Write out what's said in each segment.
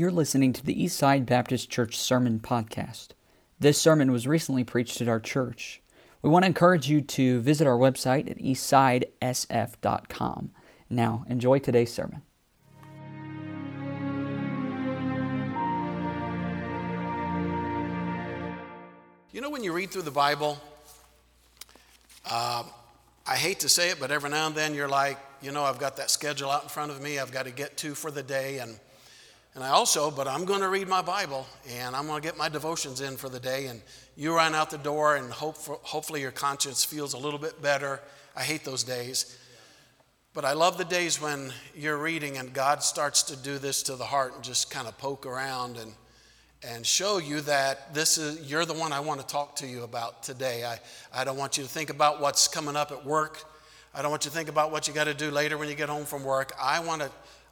You're listening to the Eastside Baptist Church Sermon Podcast. This sermon was recently preached at our church. We want to encourage you to visit our website at eastsidesf.com. Now, enjoy today's sermon. You know, when you read through the Bible, uh, I hate to say it, but every now and then you're like, you know, I've got that schedule out in front of me I've got to get to for the day. And, and I also, but I'm going to read my Bible and I'm going to get my devotions in for the day. And you run out the door and hope for, hopefully your conscience feels a little bit better. I hate those days. But I love the days when you're reading and God starts to do this to the heart and just kind of poke around and, and show you that this is you're the one I want to talk to you about today. I, I don't want you to think about what's coming up at work. I don't want you to think about what you got to do later when you get home from work. I want to,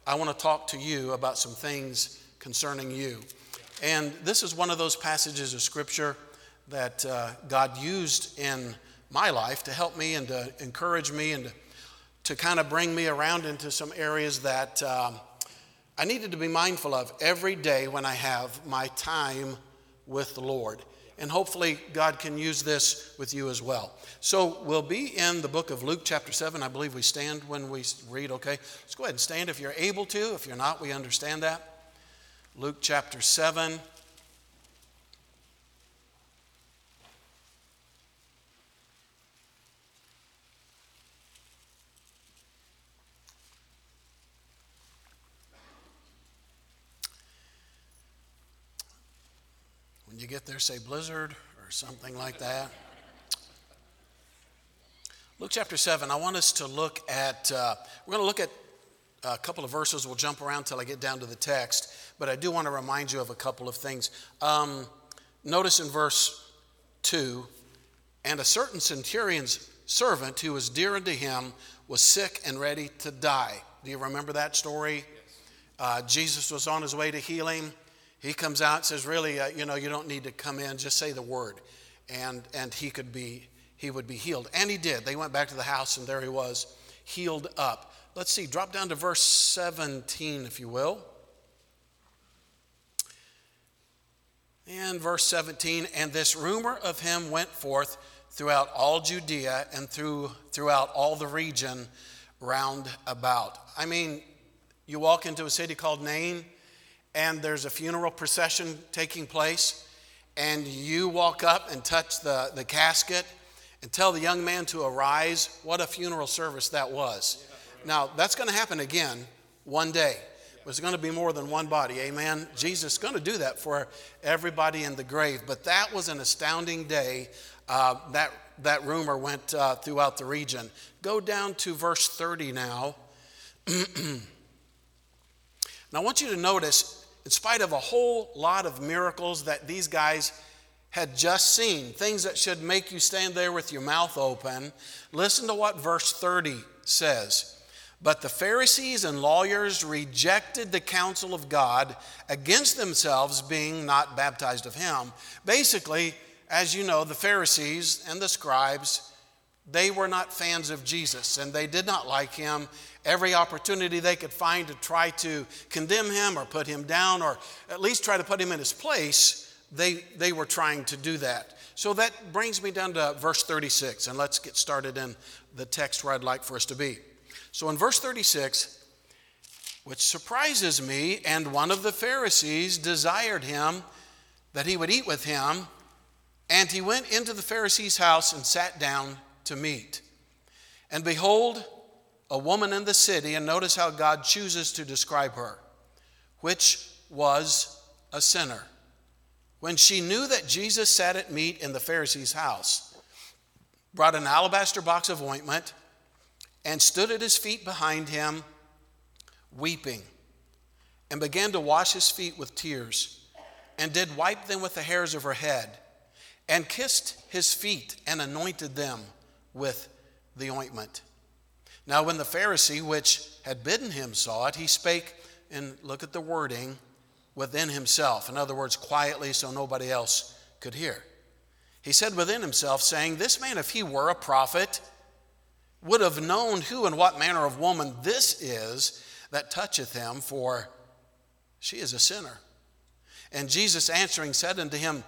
I want to talk to you about some things concerning you. And this is one of those passages of Scripture that uh, God used in my life to help me and to encourage me and to, to kind of bring me around into some areas that um, I needed to be mindful of every day when I have my time with the Lord. And hopefully, God can use this with you as well. So, we'll be in the book of Luke, chapter 7. I believe we stand when we read, okay? Let's go ahead and stand if you're able to. If you're not, we understand that. Luke, chapter 7. You get there, say blizzard or something like that. Luke chapter 7, I want us to look at, uh, we're going to look at a couple of verses. We'll jump around till I get down to the text, but I do want to remind you of a couple of things. Um, notice in verse 2 and a certain centurion's servant who was dear unto him was sick and ready to die. Do you remember that story? Uh, Jesus was on his way to heal him. He comes out and says, Really, uh, you know, you don't need to come in, just say the word. And, and he could be he would be healed. And he did. They went back to the house, and there he was, healed up. Let's see, drop down to verse 17, if you will. And verse 17, and this rumor of him went forth throughout all Judea and through, throughout all the region round about. I mean, you walk into a city called Nain, and there's a funeral procession taking place, and you walk up and touch the, the casket, and tell the young man to arise. What a funeral service that was. Now, that's going to happen again one day. There's going to be more than one body. Amen. Jesus is going to do that for everybody in the grave. But that was an astounding day. Uh, that, that rumor went uh, throughout the region. Go down to verse 30 now. now, I want you to notice, in spite of a whole lot of miracles that these guys had just seen, things that should make you stand there with your mouth open, listen to what verse 30 says. But the Pharisees and lawyers rejected the counsel of God against themselves being not baptized of him. Basically, as you know, the Pharisees and the scribes, they were not fans of Jesus and they did not like him. Every opportunity they could find to try to condemn him or put him down or at least try to put him in his place they, they were trying to do that. So that brings me down to verse 36, and let's get started in the text where I'd like for us to be. So in verse 36, which surprises me, and one of the Pharisees desired him that he would eat with him, and he went into the Pharisee's house and sat down to meat. And behold, a woman in the city, and notice how God chooses to describe her, which was a sinner when she knew that Jesus sat at meat in the Pharisee's house, brought an alabaster box of ointment, and stood at his feet behind him, weeping, and began to wash his feet with tears, and did wipe them with the hairs of her head, and kissed his feet and anointed them with the ointment. Now, when the Pharisee which had bidden him saw it, he spake, and look at the wording, within himself. In other words, quietly so nobody else could hear. He said within himself, saying, This man, if he were a prophet, would have known who and what manner of woman this is that toucheth him, for She is a sinner. And Jesus answering said unto him,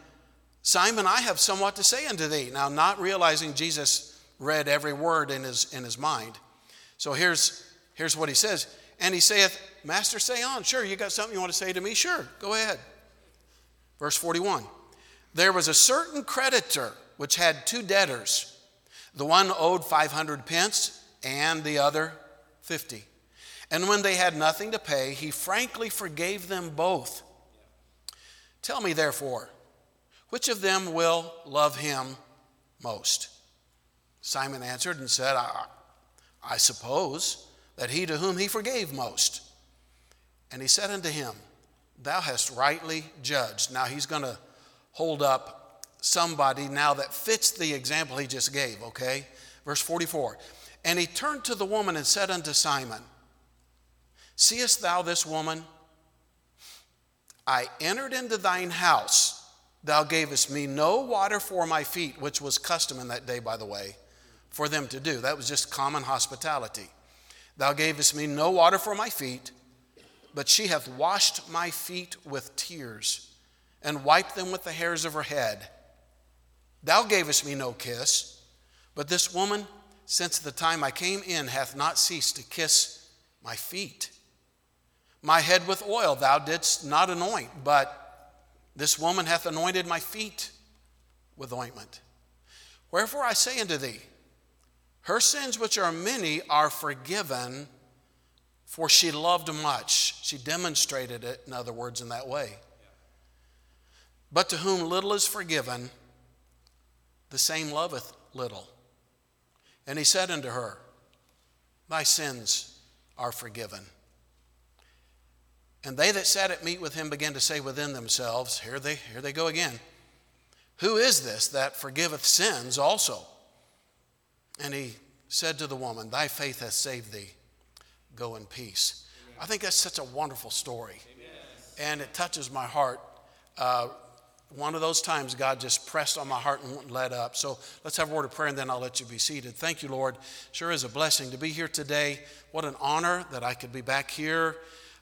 Simon, I have somewhat to say unto thee. Now, not realizing Jesus read every word in his, in his mind. So here's, here's what he says. And he saith, Master, say on. Sure, you got something you want to say to me? Sure, go ahead. Verse 41 There was a certain creditor which had two debtors. The one owed 500 pence, and the other 50. And when they had nothing to pay, he frankly forgave them both. Tell me, therefore, which of them will love him most? Simon answered and said, I, I suppose that he to whom he forgave most. And he said unto him, Thou hast rightly judged. Now he's going to hold up somebody now that fits the example he just gave, okay? Verse 44. And he turned to the woman and said unto Simon, Seest thou this woman? I entered into thine house. Thou gavest me no water for my feet, which was custom in that day, by the way, for them to do. That was just common hospitality. Thou gavest me no water for my feet, but she hath washed my feet with tears and wiped them with the hairs of her head. Thou gavest me no kiss, but this woman, since the time I came in, hath not ceased to kiss my feet. My head with oil thou didst not anoint, but this woman hath anointed my feet with ointment. Wherefore I say unto thee, her sins, which are many, are forgiven, for she loved much. She demonstrated it, in other words, in that way. But to whom little is forgiven, the same loveth little. And he said unto her, Thy sins are forgiven. And they that sat at meat with him began to say within themselves, Here they, here they go again. Who is this that forgiveth sins also? And he said to the woman, Thy faith has saved thee. Go in peace. I think that's such a wonderful story. And it touches my heart. Uh, one of those times God just pressed on my heart and wouldn't let up. So let's have a word of prayer and then I'll let you be seated. Thank you, Lord. Sure is a blessing to be here today. What an honor that I could be back here,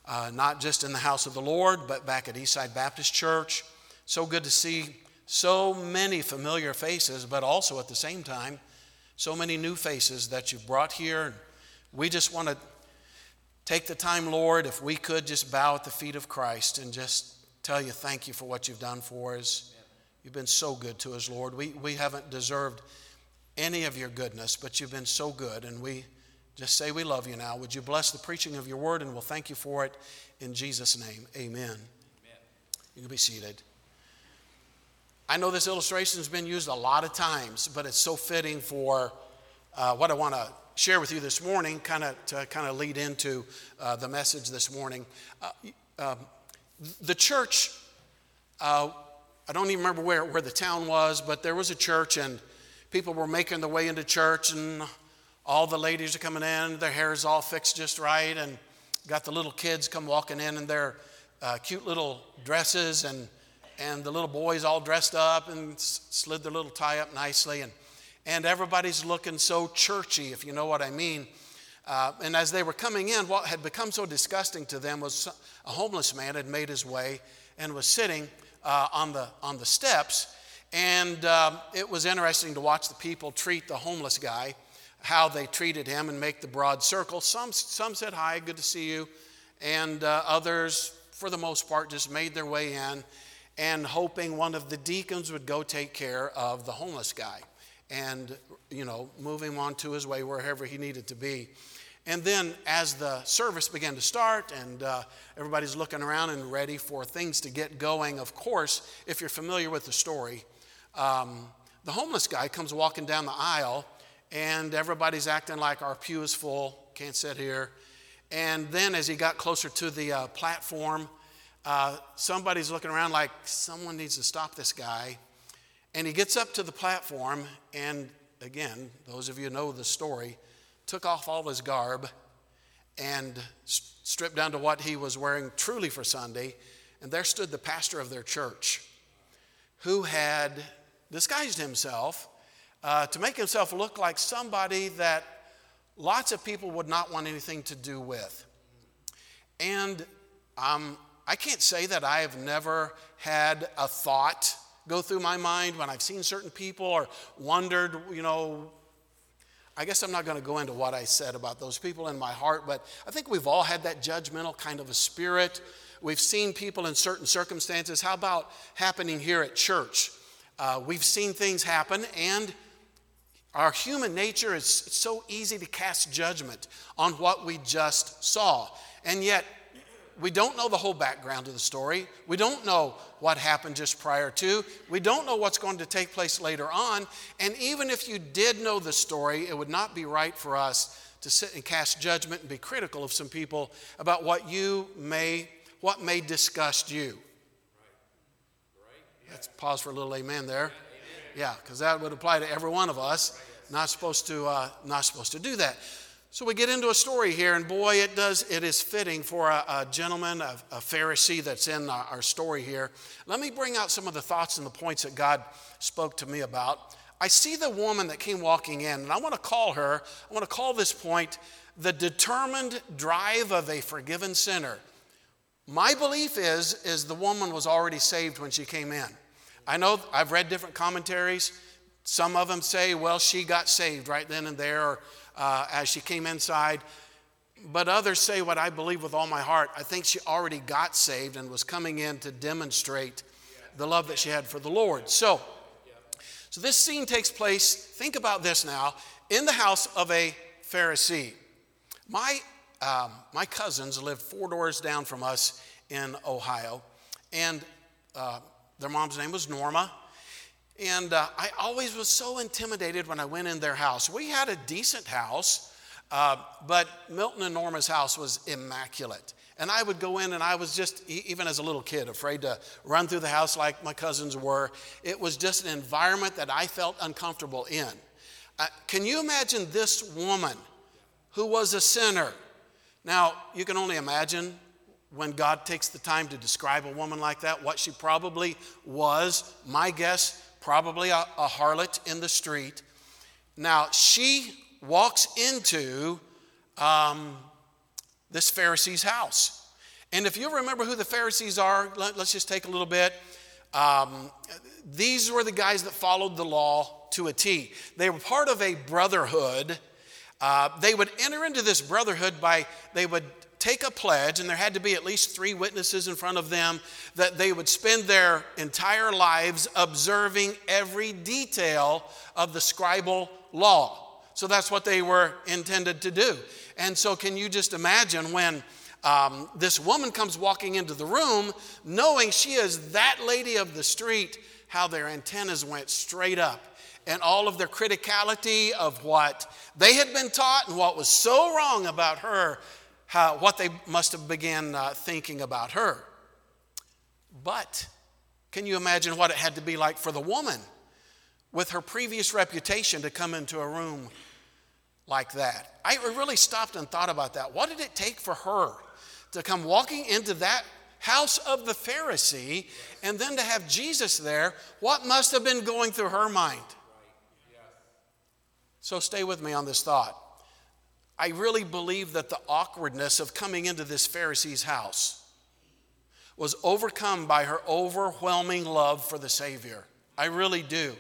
uh, not just in the house of the Lord, but back at Eastside Baptist Church. So good to see so many familiar faces, but also at the same time, so many new faces that you've brought here. We just want to take the time, Lord, if we could just bow at the feet of Christ and just tell you thank you for what you've done for us. You've been so good to us, Lord. We, we haven't deserved any of your goodness, but you've been so good, and we just say we love you now. Would you bless the preaching of your word, and we'll thank you for it in Jesus' name. Amen. Amen. You can be seated. I know this illustration has been used a lot of times, but it's so fitting for uh, what I want to share with you this morning, kind of to kind of lead into uh, the message this morning. Uh, um, the church, uh, I don't even remember where, where the town was, but there was a church, and people were making their way into church, and all the ladies are coming in, their hair is all fixed just right, and got the little kids come walking in in their uh, cute little dresses and and the little boys all dressed up and slid their little tie up nicely, and, and everybody's looking so churchy, if you know what I mean. Uh, and as they were coming in, what had become so disgusting to them was a homeless man had made his way and was sitting uh, on, the, on the steps. And um, it was interesting to watch the people treat the homeless guy, how they treated him and make the broad circle. Some, some said, Hi, good to see you. And uh, others, for the most part, just made their way in and hoping one of the deacons would go take care of the homeless guy and, you know, move him on to his way wherever he needed to be. And then, as the service began to start and uh, everybody's looking around and ready for things to get going, of course, if you're familiar with the story, um, the homeless guy comes walking down the aisle and everybody's acting like our pew is full, can't sit here. And then, as he got closer to the uh, platform, uh, somebody's looking around like someone needs to stop this guy. And he gets up to the platform, and again, those of you know the story, took off all his garb and stripped down to what he was wearing truly for Sunday. And there stood the pastor of their church who had disguised himself uh, to make himself look like somebody that lots of people would not want anything to do with. And um, I can't say that I have never had a thought go through my mind when I've seen certain people or wondered, you know, I guess I'm not going to go into what I said about those people in my heart, but I think we've all had that judgmental kind of a spirit. We've seen people in certain circumstances. How about happening here at church? Uh, we've seen things happen, and our human nature is so easy to cast judgment on what we just saw. And yet, we don't know the whole background of the story. We don't know what happened just prior to. We don't know what's going to take place later on. And even if you did know the story, it would not be right for us to sit and cast judgment and be critical of some people about what you may, what may disgust you. Let's pause for a little amen there. Yeah, because that would apply to every one of us. Not supposed to, uh, not supposed to do that. So we get into a story here, and boy, it does. It is fitting for a, a gentleman, a, a, Pharisee that's in our, our story here. Let me bring out some of the thoughts and the points that God spoke to me about. I see the woman that came walking in, and I want to call her. I want to call this point the determined drive of a forgiven sinner. My belief is is the woman was already saved when she came in. I know I've read different commentaries. Some of them say, well, she got saved right then and there, or uh, as she came inside. But others say what I believe with all my heart. I think she already got saved and was coming in to demonstrate the love that she had for the Lord. So, so this scene takes place, think about this now, in the house of a Pharisee. My, um, my cousins lived four doors down from us in Ohio, and uh, their mom's name was Norma. And uh, I always was so intimidated when I went in their house. We had a decent house, uh, but Milton and Norma's house was immaculate. And I would go in, and I was just, even as a little kid, afraid to run through the house like my cousins were. It was just an environment that I felt uncomfortable in. Uh, can you imagine this woman who was a sinner? Now, you can only imagine when God takes the time to describe a woman like that, what she probably was. My guess, probably a, a harlot in the street. Now, she walks into um, this Pharisee's house. And if you remember who the Pharisees are, let, us just take a little bit. Um, these were the guys that followed the law to a T. They were part of a brotherhood. Uh, they would enter into this brotherhood by, they would take a pledge, and there had to be at least three witnesses in front of them, that they would spend their entire lives observing every detail of the scribal law. So that's what they were intended to do. And so, can you just imagine when um, this woman comes walking into the room, knowing she is that lady of the street, how their antennas went straight up and all of their criticality of what they had been taught and what was so wrong about her how, what they must have began uh, thinking about her. But can you imagine what it had to be like for the woman with her previous reputation to come into a room like that? I really stopped and thought about that. What did it take for her to come walking into that house of the Pharisee and then to have Jesus there? What must have been going through her mind? So stay with me on this thought. I really believe that the awkwardness of coming into this Pharisee's house was overcome by her overwhelming love for the Savior. I really do.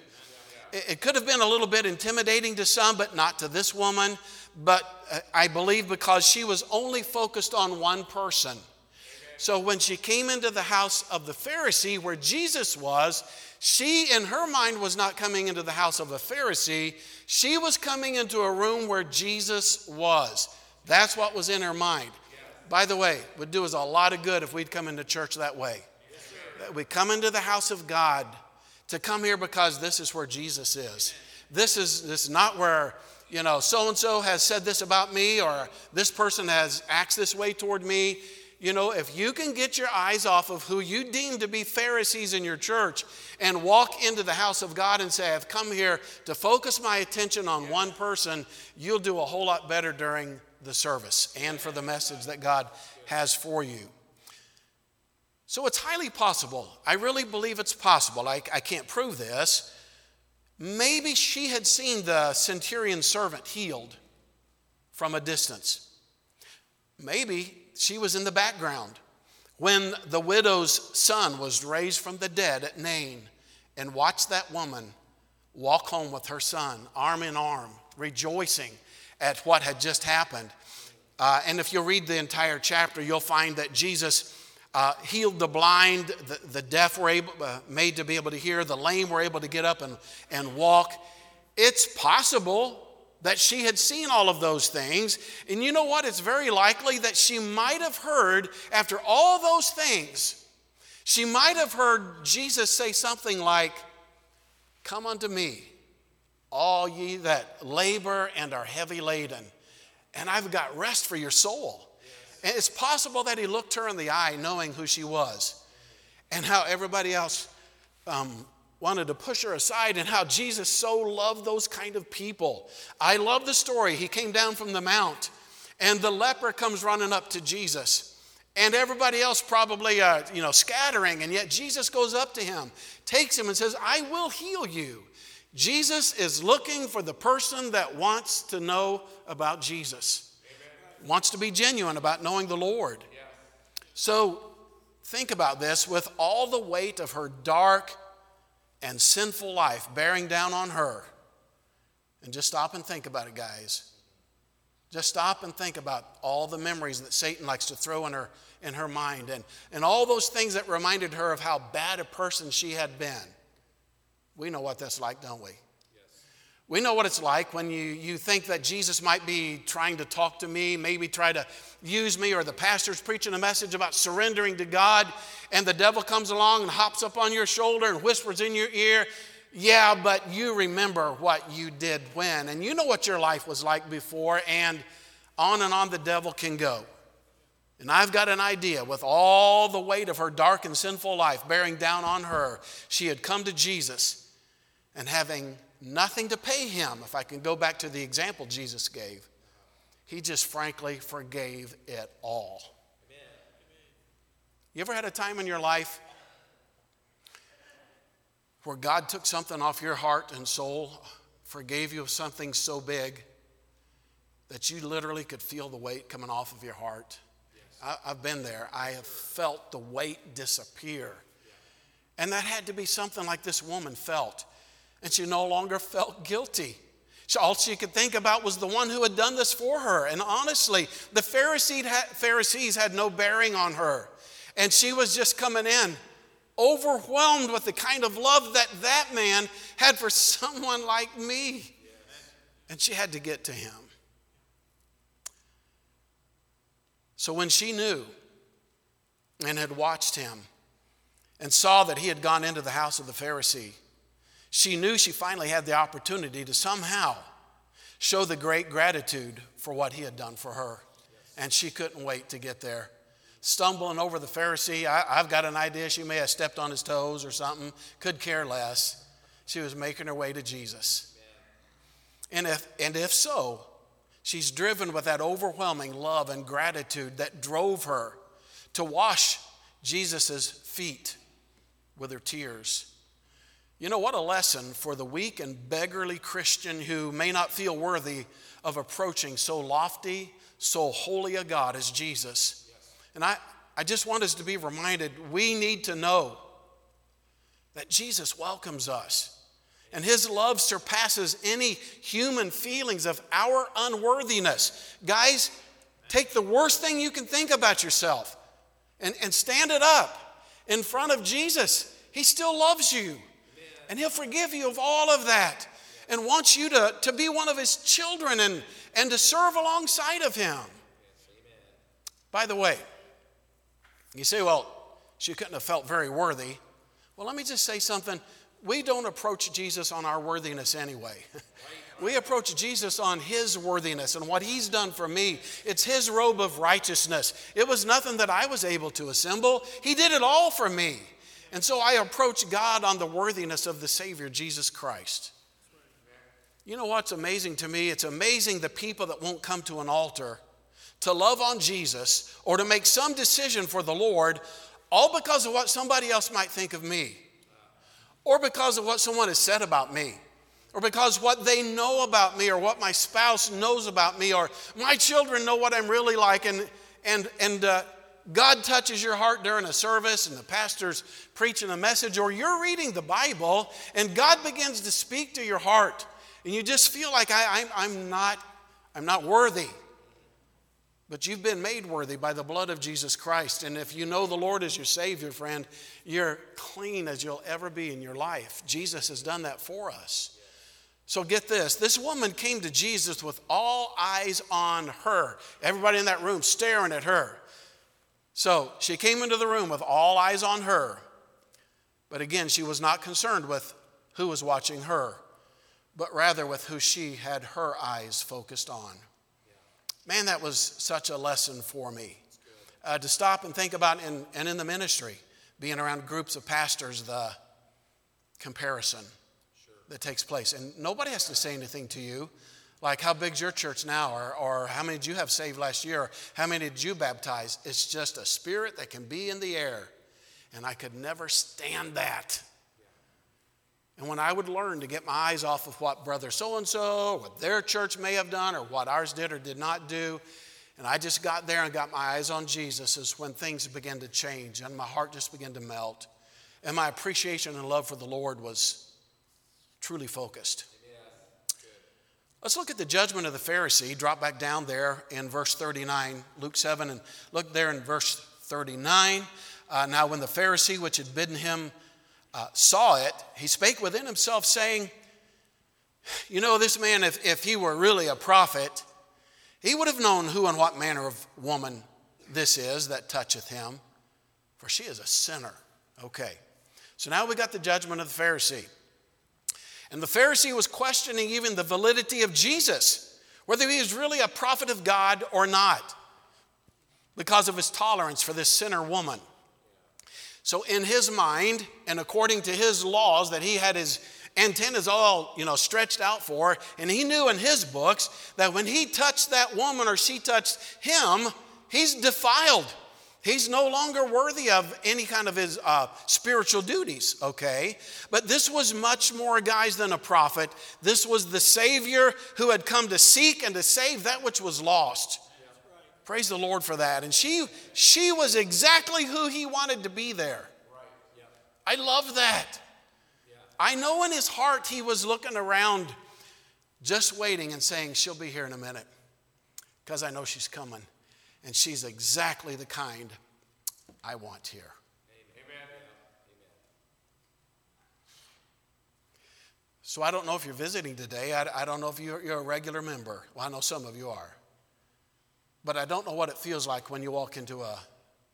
It could have been a little bit intimidating to some, but not to this woman. But uh, I believe because she was only focused on one person. So when she came into the house of the Pharisee where Jesus was, she, in her mind, was not coming into the house of a Pharisee. She was coming into a room where Jesus was. That's what was in her mind. By the way, would do us a lot of good if we'd come into church that way. Yes, we come into the house of God to come here because this is where Jesus is. This is, this is not where, you know, so and so has said this about me or this person has acts this way toward me you know, if you can get your eyes off of who you deem to be Pharisees in your church and walk into the house of God and say, I've come here to focus my attention on one person, you'll do a whole lot better during the service and for the message that God has for you. So it's highly possible. I really believe it's possible. I, I can't prove this. Maybe she had seen the centurion servant healed from a distance. Maybe she was in the background when the widow's son was raised from the dead at Nain and watched that woman walk home with her son, arm in arm, rejoicing at what had just happened. Uh, and if you read the entire chapter, you'll find that Jesus uh, healed the blind, the, the deaf were able, uh, made to be able to hear, the lame were able to get up and, and walk. It's possible that she had seen all of those things. And you know what? It's very likely that she might have heard, after all those things, she might have heard Jesus say something like, Come unto me, all ye that labor and are heavy laden, and I've got rest for your soul. And it's possible that he looked her in the eye knowing who she was and how everybody else um, wanted to push her aside and how Jesus so loved those kind of people. I love the story. He came down from the mount and the leper comes running up to Jesus. And everybody else probably, uh, you know, scattering. And yet Jesus goes up to him, takes him, and says, I will heal you. Jesus is looking for the person that wants to know about Jesus, Amen. wants to be genuine about knowing the Lord. Yeah. So think about this with all the weight of her dark, and sinful life bearing down on her. And just stop and think about it, guys. Just stop and think about all the memories that Satan likes to throw in her, in her mind and, and all those things that reminded her of how bad a person she had been. We know what that's like, don't we? We know what it's like when you, you think that Jesus might be trying to talk to me, maybe try to use me, or the pastor's preaching a message about surrendering to God, and the devil comes along and hops up on your shoulder and whispers in your ear, Yeah, but you remember what you did when, and you know what your life was like before, and on and on the devil can go. And I've got an idea with all the weight of her dark and sinful life bearing down on her, she had come to Jesus and having nothing to pay him, if I can go back to the example Jesus gave. He just frankly forgave it all. Amen. You ever had a time in your life where God took something off your heart and soul, forgave you of something so big that you literally could feel the weight coming off of your heart? Yes. I, have been there. I have felt the weight disappear. And that had to be something like this woman felt and she no longer felt guilty. All she could think about was the one who had done this for her. And honestly, the Pharisees had no bearing on her. And she was just coming in, overwhelmed with the kind of love that that man had for someone like me. And she had to get to him. So when she knew and had watched him and saw that he had gone into the house of the Pharisee, she knew she finally had the opportunity to somehow show the great gratitude for what he had done for her. And she couldn't wait to get there. Stumbling over the Pharisee, I, have got an idea she may have stepped on his toes or something, could care less. She was making her way to Jesus. And if, and if so, she's driven with that overwhelming love and gratitude that drove her to wash Jesus' feet with her tears you know, what a lesson for the weak and beggarly Christian who may not feel worthy of approaching so lofty, so holy a God as Jesus. And I, I just want us to be reminded we need to know that Jesus welcomes us. And his love surpasses any human feelings of our unworthiness. Guys, take the worst thing you can think about yourself and, and stand it up in front of Jesus. He still loves you and He'll forgive you of all of that and wants you to, to be one of His children and, and to serve alongside of Him. By the way, you say, well, she couldn't have felt very worthy. Well, let me just say something. We don't approach Jesus on our worthiness anyway. we approach Jesus on his worthiness and what he's done for me. It's his robe of righteousness. It was nothing that I was able to assemble, he did it all for me. And so I approach God on the worthiness of the Savior, Jesus Christ. You know what's amazing to me? It's amazing the people that won't come to an altar to love on Jesus or to make some decision for the Lord, all because of what somebody else might think of me, or because of what someone has said about me, or because what they know about me, or what my spouse knows about me, or my children know what I'm really like, and, and, and uh, God touches your heart during a service and the pastor's preaching a message, or you're reading the Bible and God begins to speak to your heart, and you just feel like I, am not, I'm not worthy. But you've been made worthy by the blood of Jesus Christ. And if you know the Lord as your Savior, friend, you're clean as you'll ever be in your life. Jesus has done that for us. So get this this woman came to Jesus with all eyes on her. Everybody in that room staring at her. So she came into the room with all eyes on her. But again, she was not concerned with who was watching her, but rather with who she had her eyes focused on. Man, that was such a lesson for me. Uh, to stop and think about, and in the ministry, being around groups of pastors, the comparison that takes place. And nobody has to say anything to you. Like, how big's your church now? Or, or how many did you have saved last year? Or how many did you baptize? It's just a spirit that can be in the air. And I could never stand that. And when I would learn to get my eyes off of what brother so and so, what their church may have done, or what ours did or did not do, and I just got there and got my eyes on Jesus, is when things began to change and my heart just began to melt. And my appreciation and love for the Lord was truly focused. Let's look at the judgment of the Pharisee. Drop back down there in verse 39, Luke 7, and look there in verse 39. Uh, now, when the Pharisee which had bidden him uh, saw it, he spake within himself, saying, You know, this man, if, if he were really a prophet, he would have known who and what manner of woman this is that toucheth him, for she is a sinner. Okay. So now we got the judgment of the Pharisee. And the Pharisee was questioning even the validity of Jesus, whether he was really a prophet of God or not, because of his tolerance for this sinner woman. So, in his mind, and according to his laws that he had his antennas all you know stretched out for and he knew in his books that when he touched that woman or she touched him he's defiled He's no longer worthy of any kind of his uh, spiritual duties, okay? But this was much more, guys, than a prophet. This was the Savior who had come to seek and to save that which was lost. Praise the Lord for that. And she, she was exactly who he wanted to be there. I love that. I know in his heart he was looking around, just waiting and saying, She'll be here in a minute because I know she's coming. And she's exactly the kind I want here. Amen. So I don't know if you're visiting today. I, I don't know if you're, you're a regular member. Well, I know some of you are. But I don't know what it feels like when you walk into a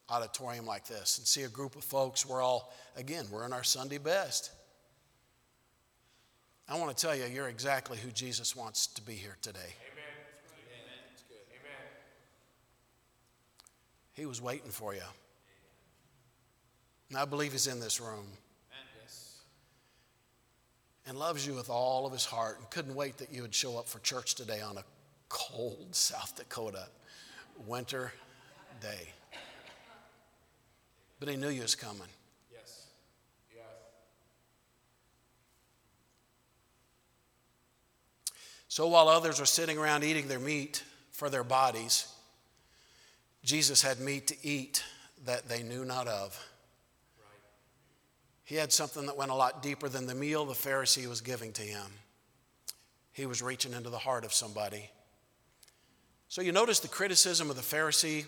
auditorium like this and see a group of folks. We're all, again, we're in our Sunday best. I want to tell you, you're exactly who Jesus wants to be here today. He was waiting for you. And I believe He's in this room. And loves you with all of His heart and couldn't wait that you would show up for church today on a cold South Dakota winter day. But He knew you was coming. Yes. Yes. So while others are sitting around eating their meat for their bodies, Jesus had meat to eat that they knew not of. He had something that went a lot deeper than the meal the Pharisee was giving to him. He was reaching into the heart of somebody. So you notice the criticism of the Pharisee,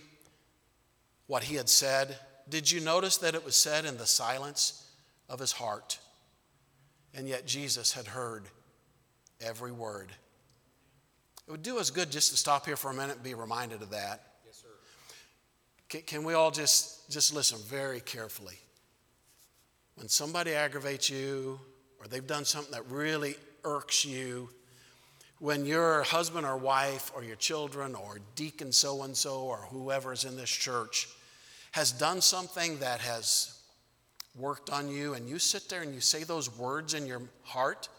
what he had said. Did you notice that it was said in the silence of his heart? And yet Jesus had heard every word. It would do us good just to stop here for a minute and be reminded of that. Can, can we all just, just listen very carefully? When somebody aggravates you or they've done something that really irks you, when your husband or wife or your children or deacon so and so or whoever is in this church has done something that has worked on you and you sit there and you say those words in your heart,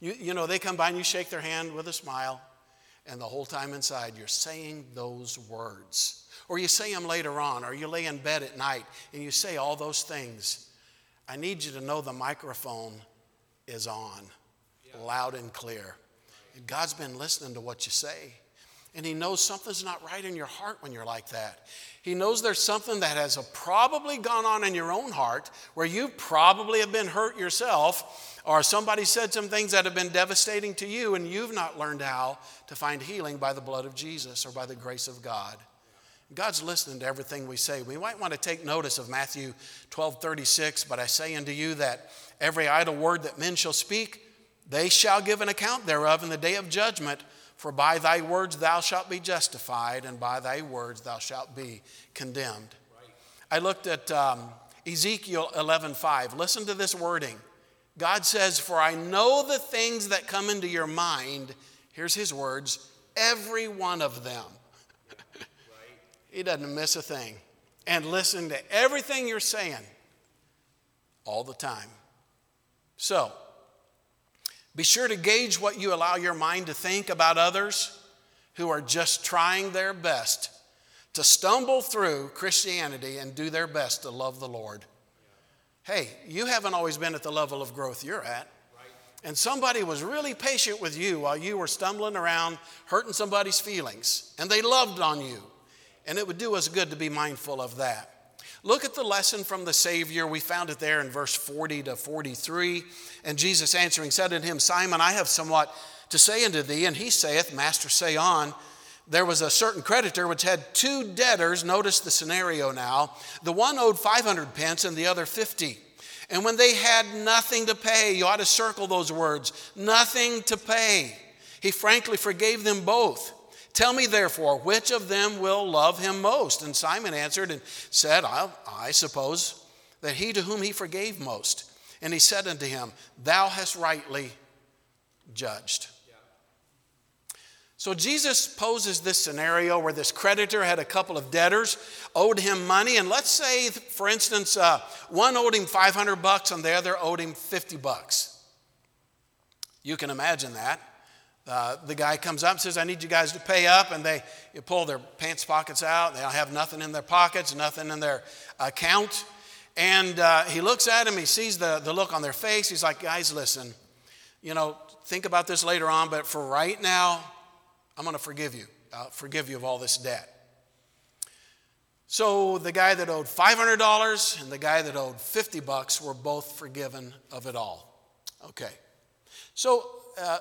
you, you know, they come by and you shake their hand with a smile, and the whole time inside you're saying those words. Or you say them later on, or you lay in bed at night and you say all those things. I need you to know the microphone is on, yeah. loud and clear. And God's been listening to what you say. And He knows something's not right in your heart when you're like that. He knows there's something that has probably gone on in your own heart where you probably have been hurt yourself, or somebody said some things that have been devastating to you, and you've not learned how to find healing by the blood of Jesus or by the grace of God. God's listening to everything we say. We might want to take notice of Matthew 12 36, but I say unto you that every idle word that men shall speak, they shall give an account thereof in the day of judgment. For by thy words thou shalt be justified, and by thy words thou shalt be condemned. Right. I looked at um, Ezekiel 11:5. Listen to this wording. God says, "For I know the things that come into your mind." Here's His words: every one of them. right. He doesn't miss a thing, and listen to everything you're saying all the time. So, be sure to gauge what you allow your mind to think about others who are just trying their best to stumble through Christianity and do their best to love the Lord. Hey, you haven't always been at the level of growth you're at. And somebody was really patient with you while you were stumbling around, hurting somebody's feelings, and they loved on you. And it would do us good to be mindful of that. Look at the lesson from the Savior. We found it there in verse 40 to 43. And Jesus answering said unto him, Simon, I have somewhat to say unto thee. And he saith, Master, say on. There was a certain creditor which had two debtors. Notice the scenario now. The one owed 500 pence and the other 50. And when they had nothing to pay, you ought to circle those words nothing to pay. He frankly forgave them both. Tell me therefore, which of them will love him most? And Simon answered and said, I, I suppose that he to whom he forgave most. And he said unto him, Thou hast rightly judged. So Jesus poses this scenario where this creditor had a couple of debtors, owed him money, and let's say, for instance, uh, one owed him 500 bucks and the other owed him 50 bucks. You can imagine that. Uh, the guy comes up and says, I need you guys to pay up. And they pull their pants pockets out. They have nothing in their pockets, nothing in their account. And uh, he looks at him, he sees the, the look on their face. He's like, Guys, listen, you know, think about this later on, but for right now, I'm going to forgive you. I'll forgive you of all this debt. So the guy that owed $500 and the guy that owed 50 bucks were both forgiven of it all. Okay. So, uh,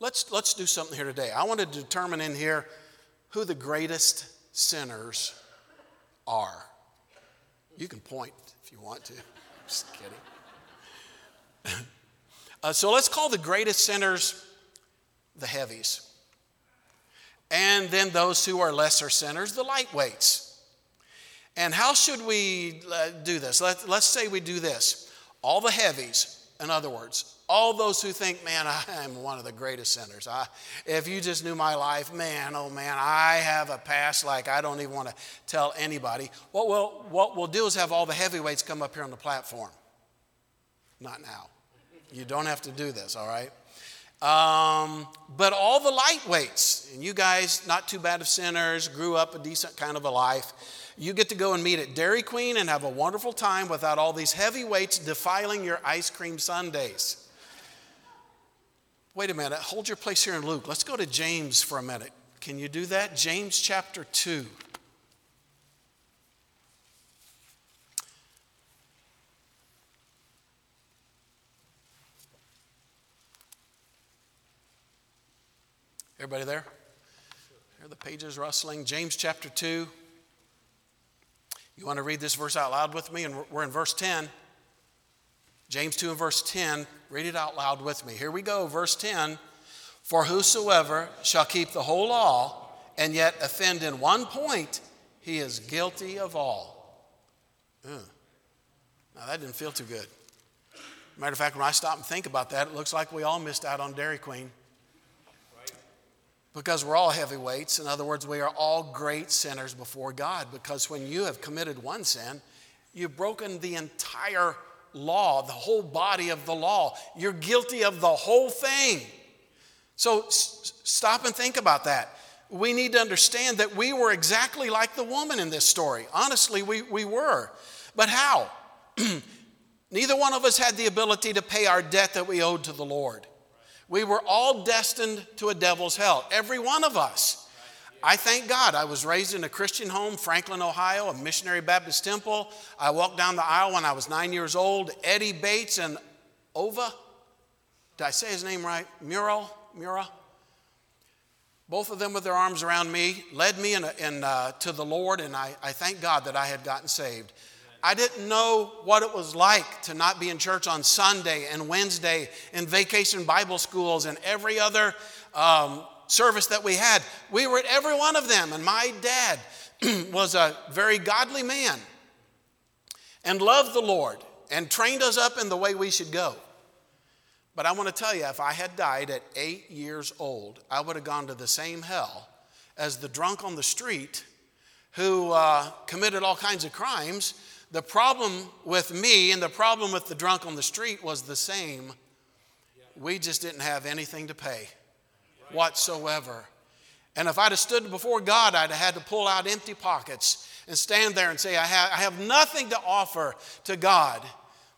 Let's, let's do something here today. I want to determine in here who the greatest sinners are. You can point if you want to. Just kidding. uh, so let's call the greatest sinners the heavies. And then those who are lesser sinners, the lightweights. And how should we uh, do this? Let, let's say we do this. All the heavies, in other words, all those who think, man, I am one of the greatest sinners. I, if you just knew my life, man, oh man, I have a past like I don't even want to tell anybody. What we'll, what we'll do is have all the heavyweights come up here on the platform. Not now. You don't have to do this, all right? Um, but all the lightweights, and you guys, not too bad of sinners, grew up a decent kind of a life. You get to go and meet at Dairy Queen and have a wonderful time without all these heavyweights defiling your ice cream sundaes. Wait a minute, hold your place here in Luke. Let's go to James for a minute. Can you do that? James chapter 2. Everybody there? Hear the pages rustling. James chapter 2. You want to read this verse out loud with me? And we're in verse 10. James 2 and verse 10. Read it out loud with me. Here we go, verse 10. For whosoever shall keep the whole law and yet offend in one point, he is guilty of all. Ugh. Now that didn't feel too good. Matter of fact, when I stop and think about that, it looks like we all missed out on Dairy Queen because we're all heavyweights. In other words, we are all great sinners before God because when you have committed one sin, you've broken the entire law, the whole body of the law. You're guilty of the whole thing. So s- stop and think about that. We need to understand that we were exactly like the woman in this story. Honestly, we, we were. But how? Neither one of us had the ability to pay our debt that we owed to the Lord. We were all destined to a devil's hell, every one of us. I thank God I was raised in a Christian home, Franklin, Ohio, a missionary Baptist temple. I walked down the aisle when I was nine years old. Eddie Bates and Ova, did I say his name right? Mural, Mura. Both of them with their arms around me led me in, in, uh, to the Lord, and I, I thank God that I had gotten saved. I didn't know what it was like to not be in church on Sunday and Wednesday and vacation Bible schools and every other um, service that we had. We were at every one of them, and my dad was a very godly man and loved the Lord and trained us up in the way we should go. But I want to tell you, if I had died at eight years old, I would have gone to the same hell as the drunk on the street who uh, committed all kinds of crimes. The problem with me and the problem with the drunk on the street was the same. We just didn't have anything to pay whatsoever. And if I'd have stood before God, I'd have had to pull out empty pockets and stand there and say, I have, I have nothing to offer to God.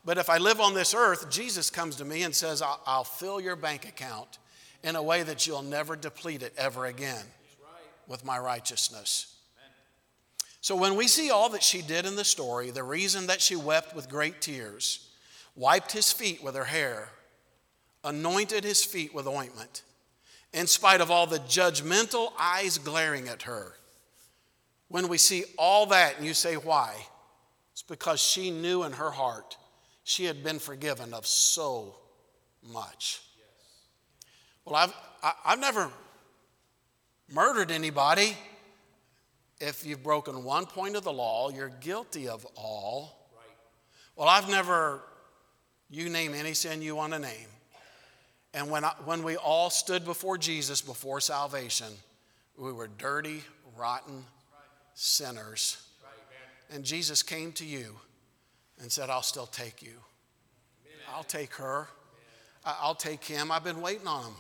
But if I live on this earth, Jesus comes to me and says, I'll, I'll fill your bank account in a way that you'll never deplete it ever again with my righteousness. So when we see all that she did in the story, the reason that she wept with great tears, wiped his feet with her hair, anointed his feet with ointment, in spite of all the judgmental eyes glaring at her. When we see all that and you say, why? It's because she knew in her heart she had been forgiven of so much. Well, I've, I, have i have never murdered anybody. If you've broken one point of the law, you're guilty of all. Well, I've never, you name any sin you want to name. And when, I, when we all stood before Jesus before salvation, we were dirty, rotten sinners. And Jesus came to you and said, I'll still take you. I'll take her. I'll take him. I've been waiting on them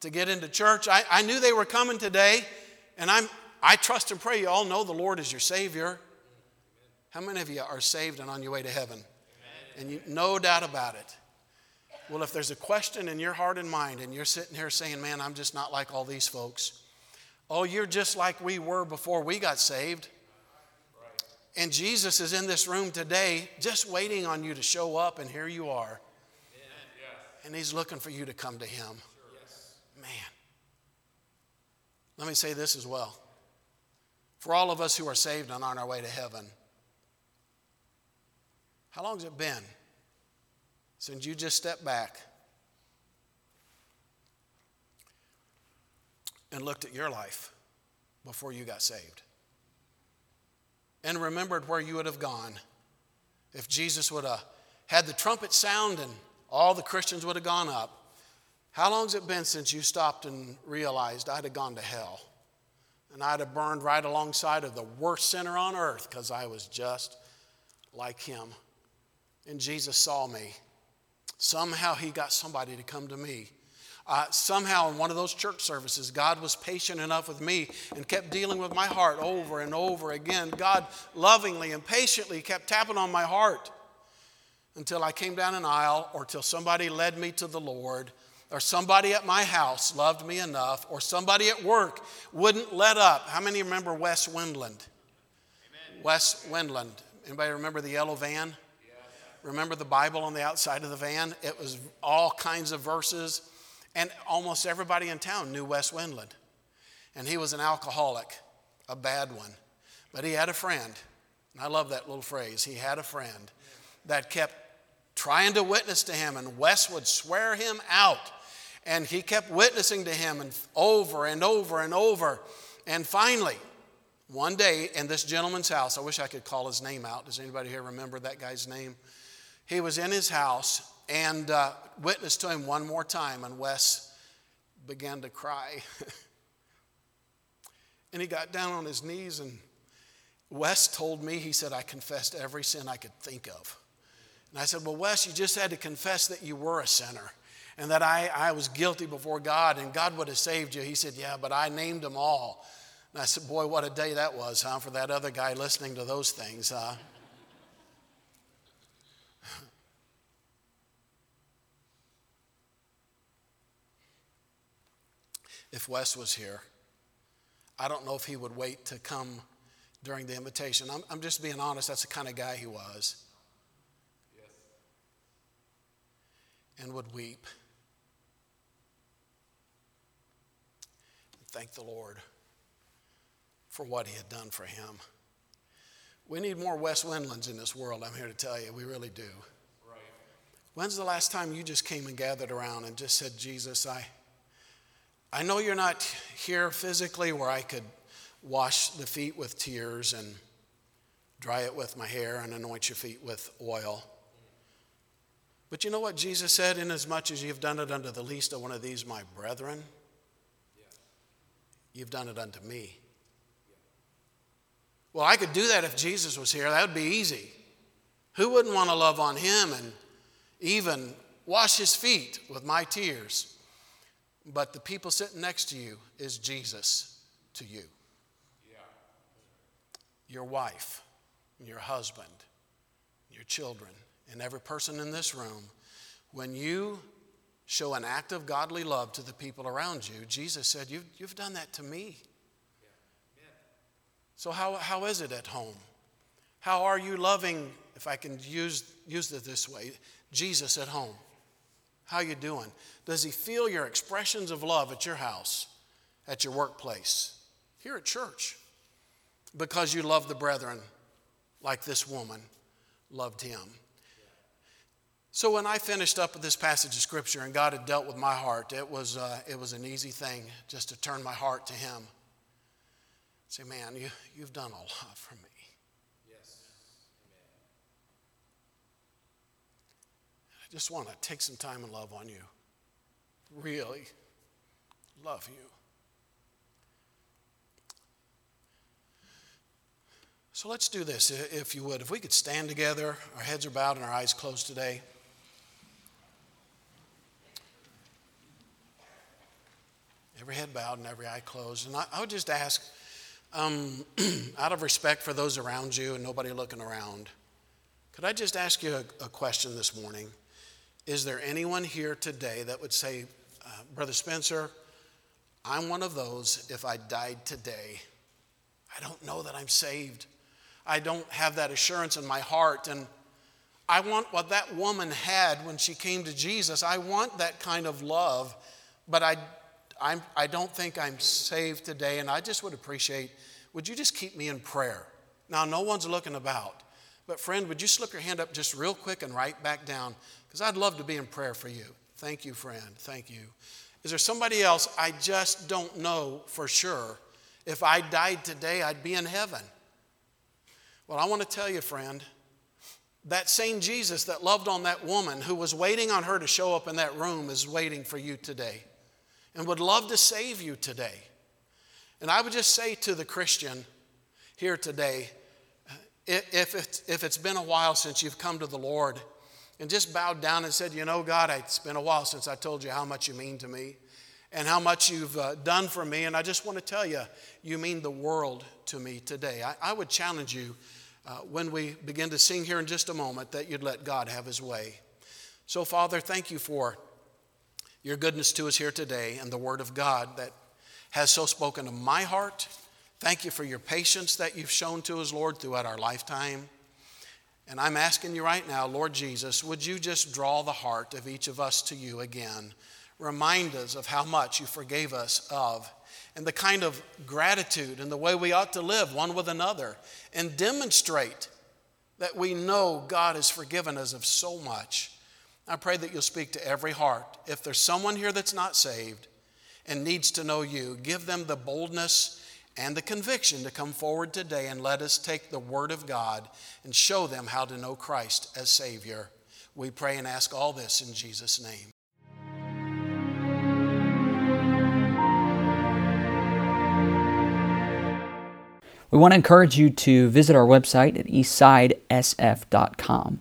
to get into church. I, I knew they were coming today, and I'm, I trust and pray you all know the Lord is your Savior. How many of you are saved and on your way to heaven? And you, no doubt about it. Well, if there's a question in your heart and mind, and you're sitting here saying, Man, I'm just not like all these folks. Oh, you're just like we were before we got saved. And Jesus is in this room today just waiting on you to show up, and here you are. And He's looking for you to come to Him. Man. Let me say this as well. For all of us who are saved and on our way to heaven, how long has it been since you just stepped back and looked at your life before you got saved and remembered where you would have gone if Jesus would have had the trumpet sound and all the Christians would have gone up? How long has it been since you stopped and realized I'd have gone to hell? And I'd have burned right alongside of the worst sinner on earth because I was just like him. And Jesus saw me Somehow he got somebody to come to me. Uh, somehow in one of those church services, God was patient enough with me and kept dealing with my heart over and over again. God lovingly and patiently kept tapping on my heart until I came down an aisle or till somebody led me to the Lord or somebody at my house loved me enough or somebody at work wouldn't let up. How many remember Wes Wendland? Amen. Wes Wendland. Anybody remember the yellow van? Remember the Bible on the outside of the van? It was all kinds of verses. And almost everybody in town knew Wes Wendland. And he was an alcoholic, a bad one. But he had a friend. And I love that little phrase. He had a friend that kept trying to witness to him, and Wes would swear him out. And he kept witnessing to him and over and over and over. And finally, one day in this gentleman's house, I wish I could call his name out. Does anybody here remember that guy's name? He was in his house and uh, witnessed to him one more time, and Wes began to cry. and he got down on his knees, and Wes told me, he said, I confessed every sin I could think of. And I said, Well, Wes, you just had to confess that you were a sinner and that I, I was guilty before God and God would have saved you. He said, Yeah, but I named them all. And I said, Boy, what a day that was, huh, for that other guy listening to those things, huh? If Wes was here, I don't know if he would wait to come during the invitation. I'm, I'm just being honest, that's the kind of guy he was. Yes. And would weep. Thank the Lord for what he had done for him. We need more Wes Wendlands in this world, I'm here to tell you. We really do. Right. When's the last time you just came and gathered around and just said, Jesus, I, I know you're not here physically where I could wash the feet with tears and dry it with my hair and anoint your feet with oil. But you know what Jesus said? Inasmuch as you've done it unto the least of one of these, my brethren, you've done it unto me. Well, I could do that if Jesus was here. That would be easy. Who wouldn't want to love on him and even wash his feet with my tears? But the people sitting next to you is Jesus to you. Yeah. Your wife, your husband, your children, and every person in this room. When you show an act of godly love to the people around you, Jesus said, You've, you've done that to me. So, how, how is it at home? How are you loving, if I can use, use it this way, Jesus at home? How you doing? Does he feel your expressions of love at your house, at your workplace, here at church? Because you love the brethren like this woman loved him. So when I finished up with this passage of scripture and God had dealt with my heart, it was, uh, it was an easy thing just to turn my heart to him. Say, man, you, you've done a lot for me. Yes. I just want to take some time and love on you. Really love you. So let's do this, if you would. If we could stand together, our heads are bowed and our eyes closed today. Every head bowed and every eye closed. And I, I would just ask um, out of respect for those around you and nobody looking around, could I just ask you a, a question this morning? Is there anyone here today that would say, uh, Brother Spencer, I'm one of those, if I died today, I don't know that I'm saved. I don't have that assurance in my heart. And I want what that woman had when she came to Jesus. I want that kind of love, but I I'm, I don't think I'm saved today, and I just would appreciate, would you just keep me in prayer? Now, no one's looking about, but friend, would you slip your hand up just real quick and right back down? Because I'd love to be in prayer for you. Thank you, friend. Thank you. Is there somebody else I just don't know for sure? If I died today, I'd be in heaven. Well, I want to tell you, friend, that same Jesus that loved on that woman who was waiting on her to show up in that room is waiting for you today and would love to save you today. And I would just say to the Christian here today if it's, if it's been a while since you've come to the Lord and just bowed down and said, You know, God, it's been a while since I told you how much you mean to me and how much you've uh, done for me. And I just want to tell you, you mean the world to me today. I, I would challenge you uh, when we begin to sing here in just a moment that you'd let God have his way. So, Father, thank you for your goodness to us here today and the Word of God that has so spoken to my heart. Thank you for your patience that you've shown to us, Lord, throughout our lifetime. And I'm asking you right now, Lord Jesus, would you just draw the heart of each of us to you again? Remind us of how much you forgave us of and the kind of gratitude and the way we ought to live one with another and demonstrate that we know God has forgiven us of so much I pray that you'll speak to every heart. If there's someone here that's not saved and needs to know you, give them the boldness and the conviction to come forward today and let us take the Word of God and show them how to know Christ as Savior. We pray and ask all this in Jesus' name. We want to encourage you to visit our website at eastsidesf.com.